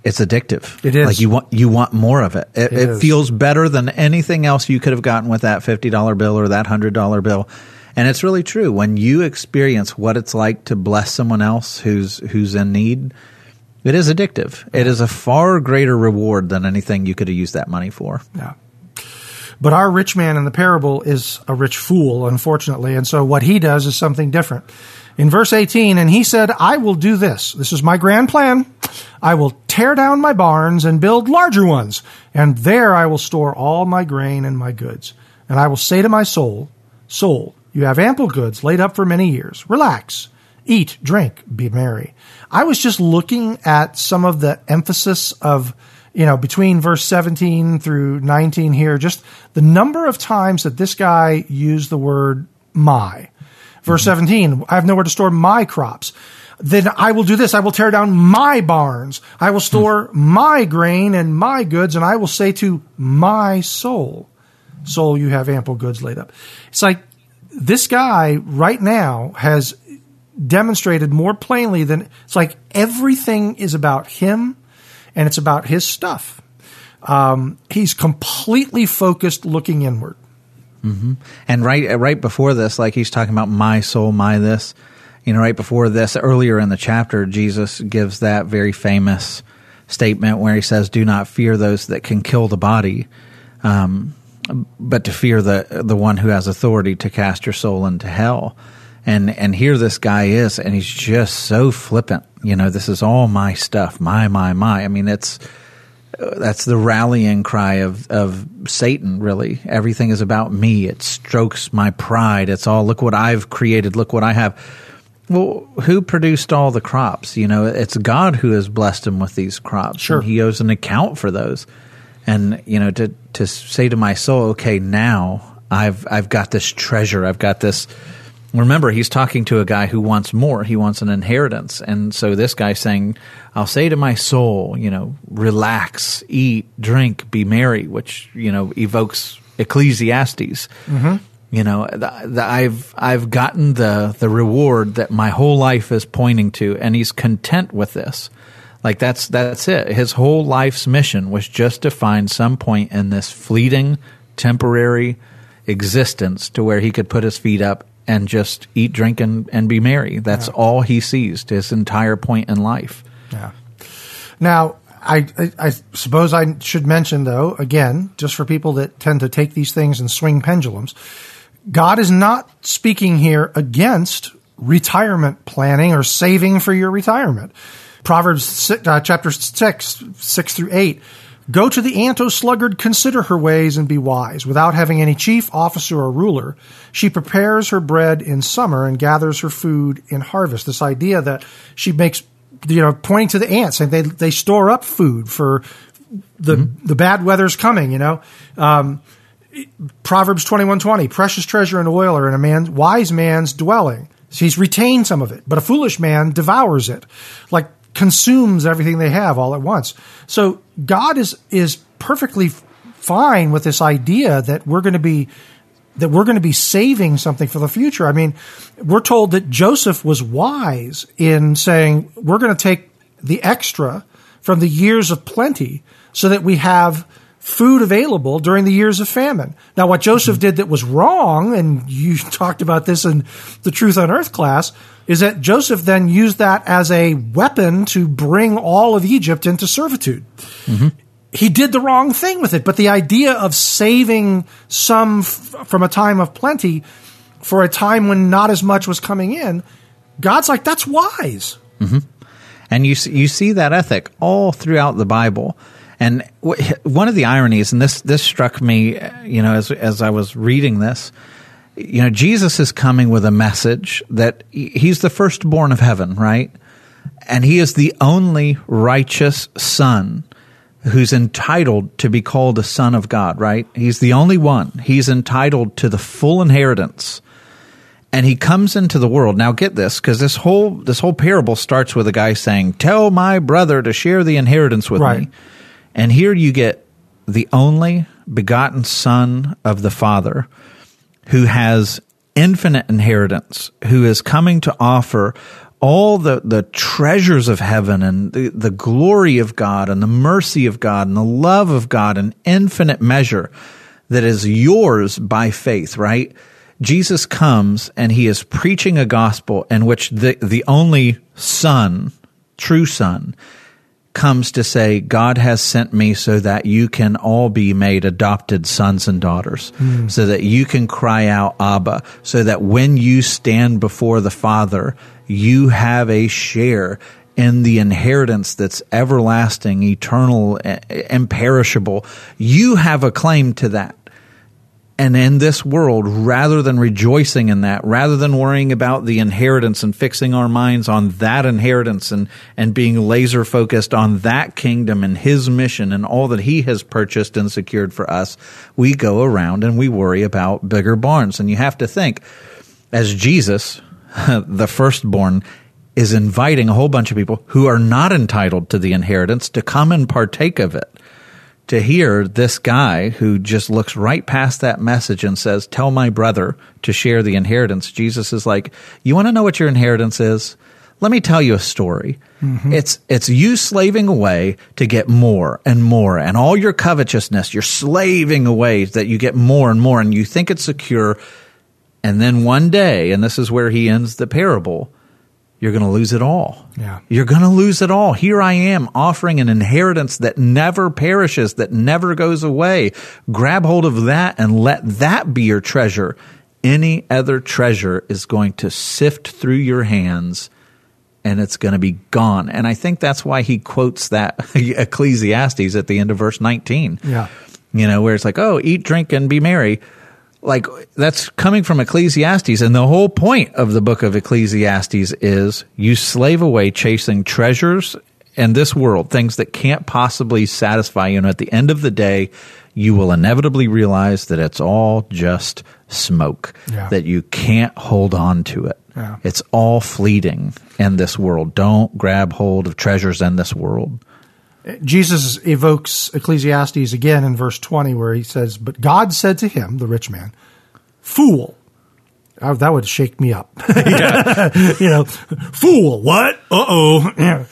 it's addictive. It is. Like you want, you want more of it. It, it, it feels better than anything else you could have gotten with that $50 bill or that $100 bill and it's really true. When you experience what it's like to bless someone else who's who's in need, it is addictive. It is a far greater reward than anything you could have used that money for. Yeah. But our rich man in the parable is a rich fool, unfortunately. And so what he does is something different. In verse 18, and he said, I will do this. This is my grand plan. I will tear down my barns and build larger ones, and there I will store all my grain and my goods. And I will say to my soul, Soul, you have ample goods laid up for many years. Relax. Eat, drink, be merry. I was just looking at some of the emphasis of, you know, between verse 17 through 19 here, just the number of times that this guy used the word my. Verse mm-hmm. 17, I have nowhere to store my crops. Then I will do this. I will tear down my barns. I will store mm-hmm. my grain and my goods, and I will say to my soul, soul, you have ample goods laid up. It's like this guy right now has demonstrated more plainly than it's like everything is about him and it's about his stuff. Um, he's completely focused looking inward. Mm-hmm. And right, right before this, like he's talking about my soul, my this, you know, right before this, earlier in the chapter, Jesus gives that very famous statement where he says, "Do not fear those that can kill the body." Um, but to fear the the one who has authority to cast your soul into hell. And and here this guy is, and he's just so flippant. You know, this is all my stuff, my my my. I mean, it's that's the rallying cry of of Satan. Really, everything is about me. It strokes my pride. It's all look what I've created. Look what I have. Well, who produced all the crops? You know, it's God who has blessed him with these crops. Sure, he owes an account for those and you know to to say to my soul, okay, now I've I've got this treasure, I've got this. Remember, he's talking to a guy who wants more. He wants an inheritance, and so this guy's saying, "I'll say to my soul, you know, relax, eat, drink, be merry," which you know evokes Ecclesiastes. Mm-hmm. You know, the, the, I've I've gotten the the reward that my whole life is pointing to, and he's content with this. Like that's that's it. His whole life's mission was just to find some point in this fleeting, temporary existence to where he could put his feet up and just eat, drink, and, and be merry. That's yeah. all he sees to his entire point in life. Yeah. Now, I, I, I, suppose I should mention, though, again, just for people that tend to take these things and swing pendulums, God is not speaking here against retirement planning or saving for your retirement. Proverbs uh, chapter 6, 6 through 8. Go to the ant, O sluggard, consider her ways and be wise. Without having any chief, officer, or ruler, she prepares her bread in summer and gathers her food in harvest. This idea that she makes, you know, pointing to the ants and they, they store up food for the, mm-hmm. the bad weather's coming, you know. Um, Proverbs 21:20 precious treasure and oil are in a man wise man's dwelling. He's retained some of it, but a foolish man devours it. Like consumes everything they have all at once. So God is is perfectly fine with this idea that we're going to be that we're going to be saving something for the future. I mean, we're told that Joseph was wise in saying we're going to take the extra from the years of plenty so that we have food available during the years of famine. Now, what Joseph did that was wrong, and you talked about this in the Truth on Earth class, is that Joseph then used that as a weapon to bring all of Egypt into servitude. Mm-hmm. he did the wrong thing with it. But the idea of saving some f- from a time of plenty for a time when not as much was coming in, God's like, that's wise. And you you see that ethic all throughout the Bible. And wh- one of the ironies, and this this struck me, you know, as as I was reading this, you know, Jesus is coming with a message that he's the firstborn of heaven, right? And he is the only righteous son who's entitled to be called a son of God, right? He's the only one. He's entitled to the full inheritance and he comes into the world. Now get this, because this whole this whole parable starts with a guy saying, "Tell my brother to share the inheritance with Right. me." And here you get the only begotten son of the Father who has infinite inheritance, who is coming to offer all the, the treasures of heaven and the, the glory of God and the mercy of God and the love of God in infinite measure that is yours by faith, right? Jesus comes and he is preaching a gospel in which the, the only son, true son, comes to say, God has sent me so that you can all be made adopted sons and daughters, hmm. so that you can cry out, Abba, so that when you stand before the Father, you have a share in the inheritance that's everlasting, eternal, imperishable. You have a claim to that. And in this world, rather than rejoicing in that, rather than worrying about the inheritance and fixing our minds on that inheritance and, and being laser focused on that kingdom and his mission and all that he has purchased and secured for us, we go around and we worry about bigger barns. And you have to think, as Jesus, the firstborn, is inviting a whole bunch of people who are not entitled to the inheritance to come and partake of it to hear this guy who just looks right past that message and says, Tell my brother to share the inheritance. Jesus is like, You want to know what your inheritance is? Let me tell you a story. Mm-hmm. It's it's you slaving away to get more and more, and all your covetousness, you're slaving away that you get more and more, and you think it's secure. And then one day, and this is where he ends the parable, you're going to lose it all. Yeah. You're going to lose it all. Here I am offering an inheritance that never perishes, that never goes away. Grab hold of that and let that be your treasure. Any other treasure is going to sift through your hands and it's going to be gone. And I think that's why he quotes that Ecclesiastes at the end of verse 19. Yeah. You know, where it's like, oh, eat, drink, and be merry. Like, that's coming from Ecclesiastes. And the whole point of the book of Ecclesiastes is you slave away chasing treasures in this world, things that can't possibly satisfy you. And at the end of the day, you will inevitably realize that it's all just smoke, Yeah. that you can't hold on to it. Yeah. It's all fleeting in this world. Don't grab hold of treasures in this world. Jesus evokes Ecclesiastes again in verse 20, where he says, But God said to him, the rich man, Fool. Oh, that would shake me up. you know, fool, what? Uh oh.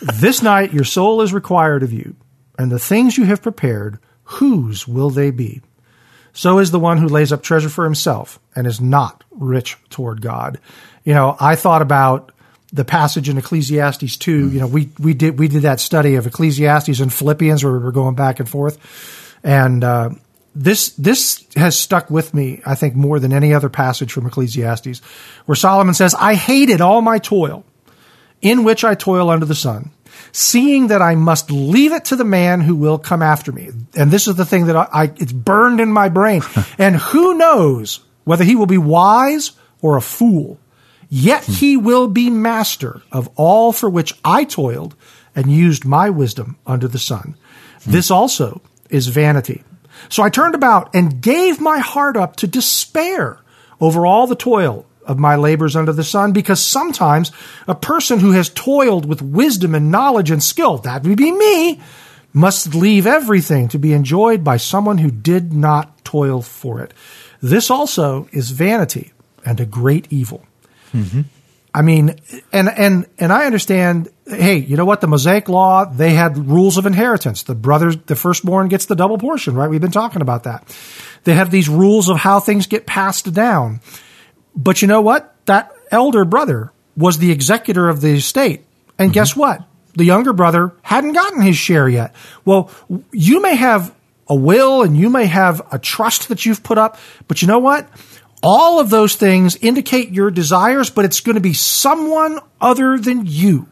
this night your soul is required of you, and the things you have prepared, whose will they be? So is the one who lays up treasure for himself and is not rich toward God. You know, I thought about the passage in Ecclesiastes 2. You know, we, we did, we did that study of Ecclesiastes and Philippians where we were going back and forth. And, uh, this, this has stuck with me, I think, more than any other passage from Ecclesiastes, where Solomon says, I hated all my toil in which I toil under the sun, seeing that I must leave it to the man who will come after me. And this is the thing that I, I it's burned in my brain. and who knows whether he will be wise or a fool? Yet hmm. he will be master of all for which I toiled and used my wisdom under the sun. Hmm. This also is vanity. So I turned about and gave my heart up to despair over all the toil of my labors under the sun, because sometimes a person who has toiled with wisdom and knowledge and skill, that would be me, must leave everything to be enjoyed by someone who did not toil for it. This also is vanity and a great evil. Mm-hmm. I mean, and and and I understand. Hey, you know what? The Mosaic Law they had rules of inheritance. The brothers, the firstborn gets the double portion, right? We've been talking about that. They have these rules of how things get passed down. But you know what? That elder brother was the executor of the estate, and mm-hmm. guess what? the younger brother hadn't gotten his share yet. Well, you may have a will and you may have a trust that you've put up, but you know what? All of those things indicate your desires, but it's going to be someone other than you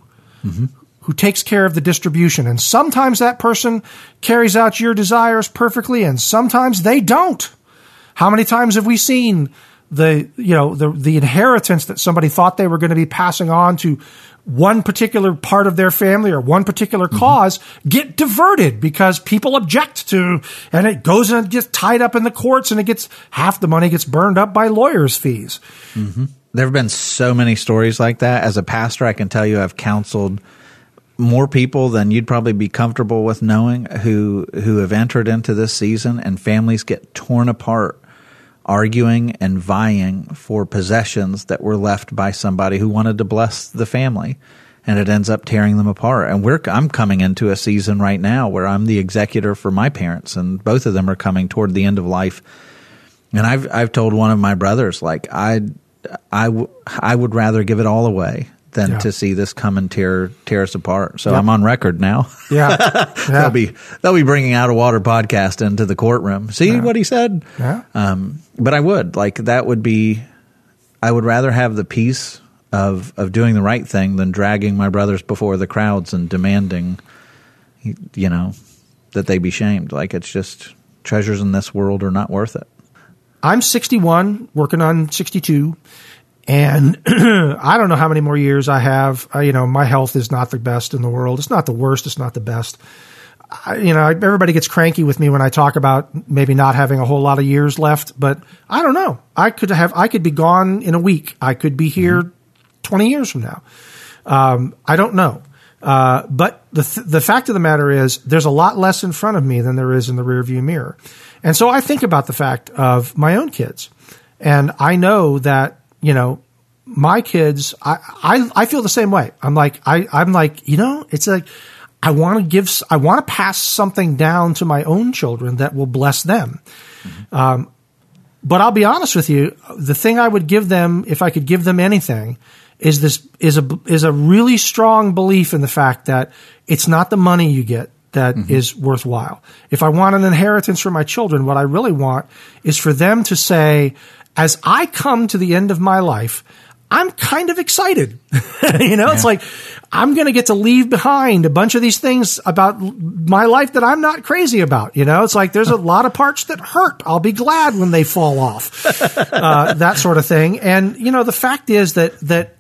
mm-hmm. who takes care of the distribution. And sometimes that person carries out your desires perfectly, and sometimes they don't. How many times have we seen the you know the the inheritance that somebody thought they were going to be passing on to one particular part of their family or one particular mm-hmm. cause get diverted because people object to, and it goes and gets tied up in the courts and it gets half the money gets burned up by lawyers' fees. Mm-hmm. There have been so many stories like that. As a pastor, I can tell you I've counseled more people than you'd probably be comfortable with knowing who who have entered into this season and families get torn apart arguing and vying for possessions that were left by somebody who wanted to bless the family and it ends up tearing them apart. And we're I'm coming into a season right now where I'm the executor for my parents, and both of them are coming toward the end of life. And I've I've told one of my brothers like I I, I would rather give it all away than yeah. to see this come and tear tear us apart. So yep. I'm on record now. Yeah, yeah. they'll be they'll be bringing out a water podcast into the courtroom. See yeah. what he said. Yeah. Um, but I would like that would be. I would rather have the peace of of doing the right thing than dragging my brothers before the crowds and demanding, you know, that they be shamed. Like it's just treasures in this world are not worth it. I'm 61, working on 62 and I don't know how many more years I have. You know, my health is not the best in the world. It's not the worst. It's not the best. I, you know, everybody gets cranky with me when I talk about maybe not having a whole lot of years left, but I don't know. I could have, I could be gone in a week. I could be here mm-hmm. 20 years from now. Um, I don't know. Uh, but the, th- the fact of the matter is there's a lot less in front of me than there is in the rearview mirror. And so I think about the fact of my own kids. And I know that you know, my kids, I, I, I feel the same way. I'm like, I, I'm like, you know, it's like, I want to give, I want to pass something down to my own children that will bless them. Mm-hmm. Um, but I'll be honest with you, the thing I would give them, if I could give them anything, is this is a is a really strong belief in the fact that it's not the money you get that mm-hmm. is worthwhile. If I want an inheritance for my children, what I really want is for them to say, as I come to the end of my life, I'm kind of excited. you know, yeah. it's like I'm going to get to leave behind a bunch of these things about my life that I'm not crazy about. You know, it's like there's a lot of parts that hurt. I'll be glad when they fall off, uh, that sort of thing. And you know, the fact is that that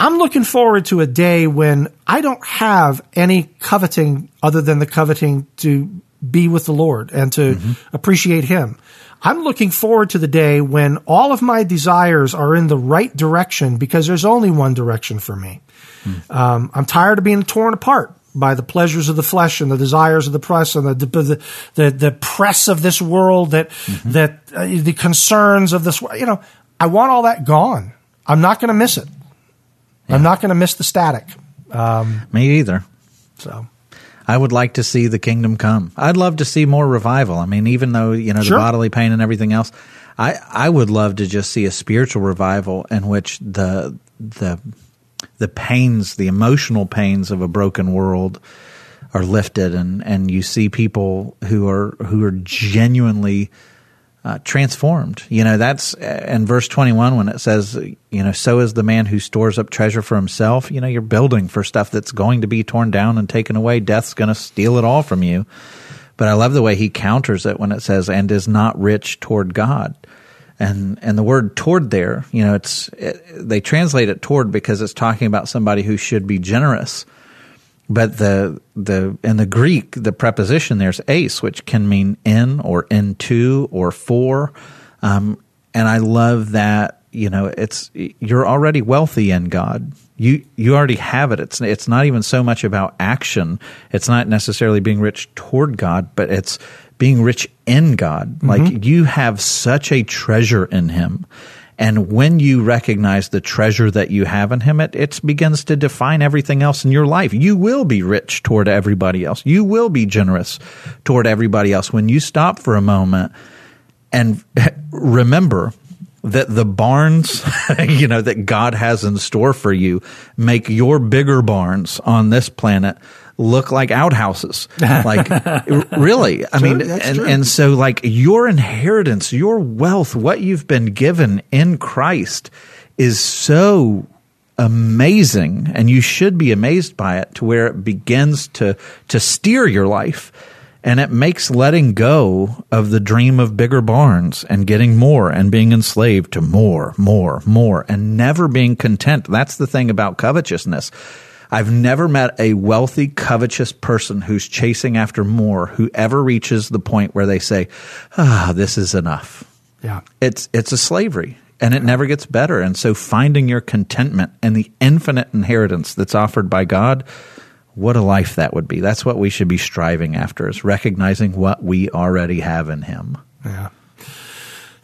I'm looking forward to a day when I don't have any coveting other than the coveting to be with the Lord and to mm-hmm. appreciate Him. I'm looking forward to the day when all of my desires are in the right direction because there's only one direction for me. Hmm. Um, I'm tired of being torn apart by the pleasures of the flesh and the desires of the press and the the the, the press of this world that mm-hmm. that uh, the concerns of this you know I want all that gone. I'm not going to miss it. Yeah. I'm not going to miss the static. Um, Me either. So I would like to see the kingdom come. I'd love to see more revival. I mean, even though, you know, sure. the bodily pain and everything else, I, I would love to just see a spiritual revival in which the, the, the pains, the emotional pains of a broken world are lifted and, and you see people who are, who are genuinely, uh, transformed. You know, that's uh, in verse 21 when it says, you know, so is the man who stores up treasure for himself. You know, you're building for stuff that's going to be torn down and taken away. Death's going to steal it all from you. But I love the way he counters it when it says, and is not rich toward God. And, and the word toward there, you know, it's, it, they translate it toward because it's talking about somebody who should be generous but the the in the Greek the preposition there's eis, which can mean in or into or for, um, and I love that. You know, it's you're already wealthy in God. You you already have it. It's it's not even so much about action. It's not necessarily being rich toward God, but it's being rich in God. Mm-hmm. Like you have such a treasure in Him and when you recognize the treasure that you have in him, it, it begins to define everything else in your life. You will be rich toward everybody else. You will be generous toward everybody else. When you stop for a moment and remember that the barns, you know, that God has in store for you make your bigger barns on this planet look like outhouses. Like really, I mean, and, and so like your inheritance, your wealth, what you've been given in Christ is so amazing and you should be amazed by it to where it begins to to steer your life and it makes letting go of the dream of bigger barns and getting more and being enslaved to more, more, more, and never being content. That's the thing about covetousness. I've never met a wealthy, covetous person who's chasing after more who ever reaches the point where they say, ah, this is enough. Yeah. It's, it's a slavery and it never gets better. And so finding your contentment and the infinite inheritance that's offered by God what a life that would be. That's what we should be striving after is recognizing what we already have in him. Yeah.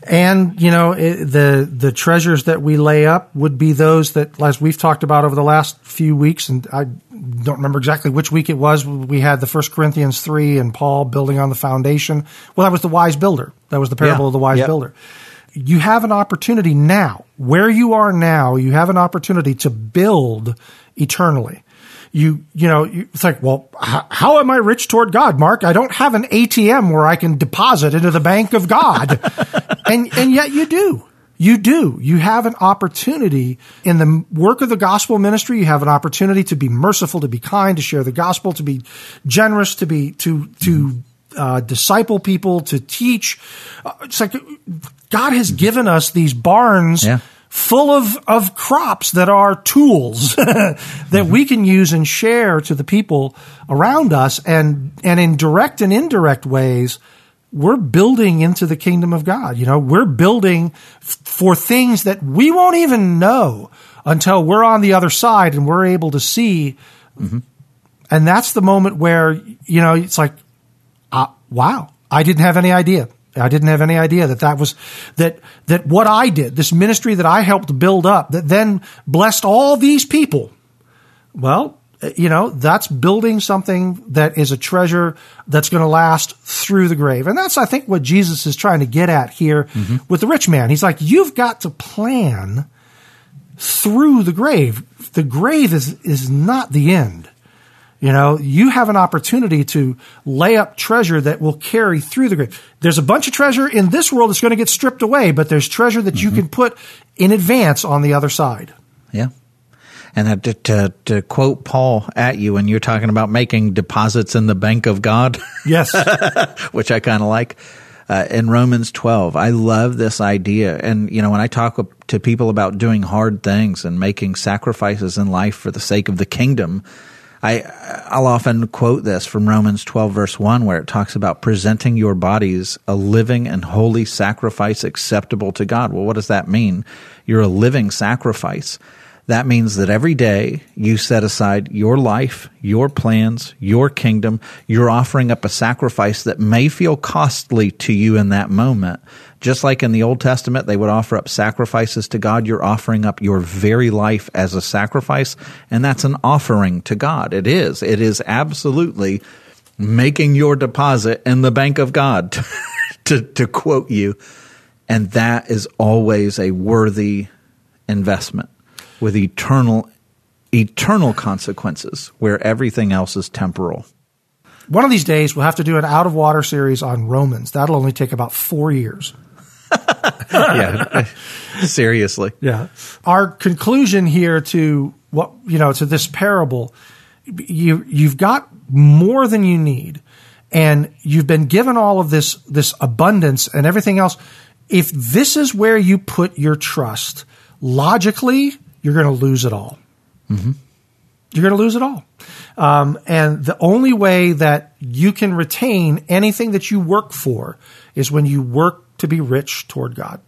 And you know it, the the treasures that we lay up would be those that, as we've talked about over the last few weeks, and I don't remember exactly which week it was. We had the First Corinthians three and Paul building on the foundation. Well, that was the wise builder. That was the parable Yeah. of the wise Yep. builder. You have an opportunity now, where you are now. You have an opportunity to build eternally. You, you know, you, it's like, well, h- how am I rich toward God, Mark? I don't have an ATM where I can deposit into the bank of God. and, and yet you do. You do. You have an opportunity in the work of the gospel ministry. You have an opportunity to be merciful, to be kind, to share the gospel, to be generous, to be, to, to, uh, disciple people, to teach. Uh, it's like God has given us these barns Yeah. Full of, of crops that are tools that we can use and share to the people around us. And, and in direct and indirect ways, we're building into the kingdom of God. You know, we're building f- for things that we won't even know until we're on the other side and we're able to see. And that's the moment where, you know, it's like, uh, wow, I didn't have any idea. I didn't have any idea that that was that that what I did, this ministry that I helped build up, that then blessed all these people. Well, you know, that's building something that is a treasure that's going to last through the grave. And that's, I think, what Jesus is trying to get at here mm-hmm. with the rich man. He's like, you've got to plan through the grave. The grave is, is not the end. You know, you have an opportunity to lay up treasure that will carry through the grave. There's a bunch of treasure in this world that's going to get stripped away, but there's treasure that you can put in advance on the other side. Yeah. And to, to, to quote Paul at you when you're talking about making deposits in the bank of God, Yes. which I kind of like. Uh, in Romans 12, I love this idea. And, you know, when I talk to people about doing hard things and making sacrifices in life for the sake of the kingdom, I, I'll often quote this from Romans 12 verse 1 where it talks about presenting your bodies a living and holy sacrifice acceptable to God. Well, what does that mean? You're a living sacrifice. That means that every day you set aside your life, your plans, your kingdom. You're offering up a sacrifice that may feel costly to you in that moment. Just like in the Old Testament, they would offer up sacrifices to God. You're offering up your very life as a sacrifice. And that's an offering to God. It is. It is absolutely making your deposit in the bank of God, to, to quote you. And that is always a worthy investment with eternal eternal consequences where everything else is temporal. One of these days, we'll have to do an out of water series on Romans. That'll only take about four years. Yeah. Seriously. Yeah. Our conclusion here to what, you know, to this parable, you, you've got more than you need and you've been given all of this, this abundance and everything else. If this is where you put your trust, logically, you're going to lose it all. You're going to lose it all. Um, and the only way that you can retain anything that you work for is when you work to be rich toward God.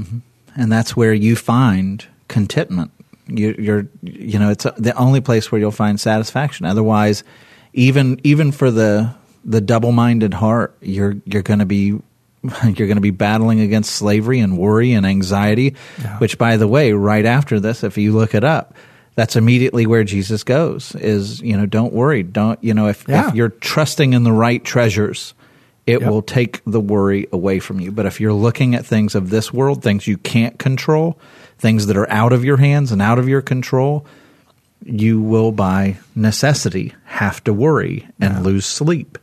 Mm-hmm. And that's where you find contentment. You, you're, you know, it's the only place where you'll find satisfaction. Otherwise, even even for the the double minded heart, you're you're going to be you're going to be battling against slavery and worry and anxiety. Yeah. Which, by the way, right after this, if you look it up, that's immediately where Jesus goes. Is you know, don't worry, don't you know if, Yeah. if you're trusting in the right treasures it Yep. will take the worry away from you. But if you're looking at things of this world, things you can't control, things that are out of your hands and out of your control, you will by necessity have to worry and lose sleep.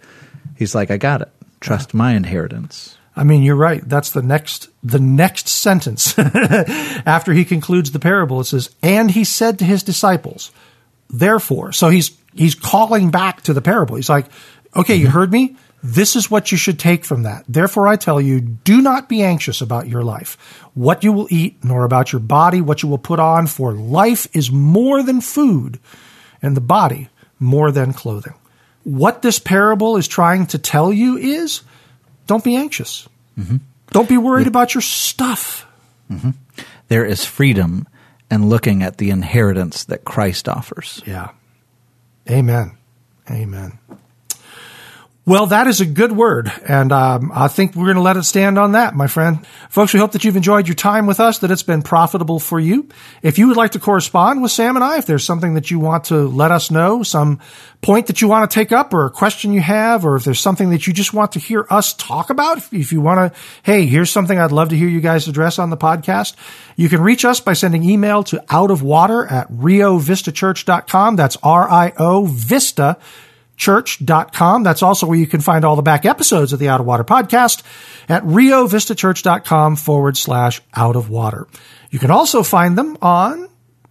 He's like, I got it. Trust my inheritance. I mean, you're right. That's the next the next sentence after he concludes the parable. It says, "And he said to his disciples, therefore." So he's he's calling back to the parable. He's like, "Okay, you mm-hmm. heard me. This is what you should take from that. Therefore, I tell you, do not be anxious about your life, what you will eat, nor about your body, what you will put on. For life is more than food, and the body more than clothing." What this parable is trying to tell you is don't be anxious. Mm-hmm. Don't be worried about your stuff. Mm-hmm. There is freedom in looking at the inheritance that Christ offers. Yeah. Amen. Amen. Well, that is a good word, and um, I think we're going to let it stand on that, my friend. Folks, we hope that you've enjoyed your time with us, that it's been profitable for you. If you would like to correspond with Sam and I, if there's something that you want to let us know, some point that you want to take up, or a question you have, or if there's something that you just want to hear us talk about, if, you want to, hey, here's something I'd love to hear you guys address on the podcast, you can reach us by sending email to outofwater at riovistachurch.com. That's R-I-O Vista church.com. That's also where you can find all the back episodes of the Out of Water podcast at riovistachurch.com forward slash out of water. You can also find them on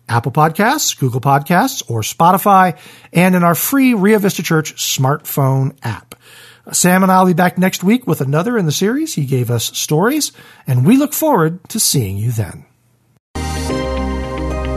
Apple Podcasts, Google Podcasts, or Spotify, and in our free Rio Vista Church smartphone app. Sam and I will be back next week with another in the series. He gave us stories, and we look forward to seeing you then.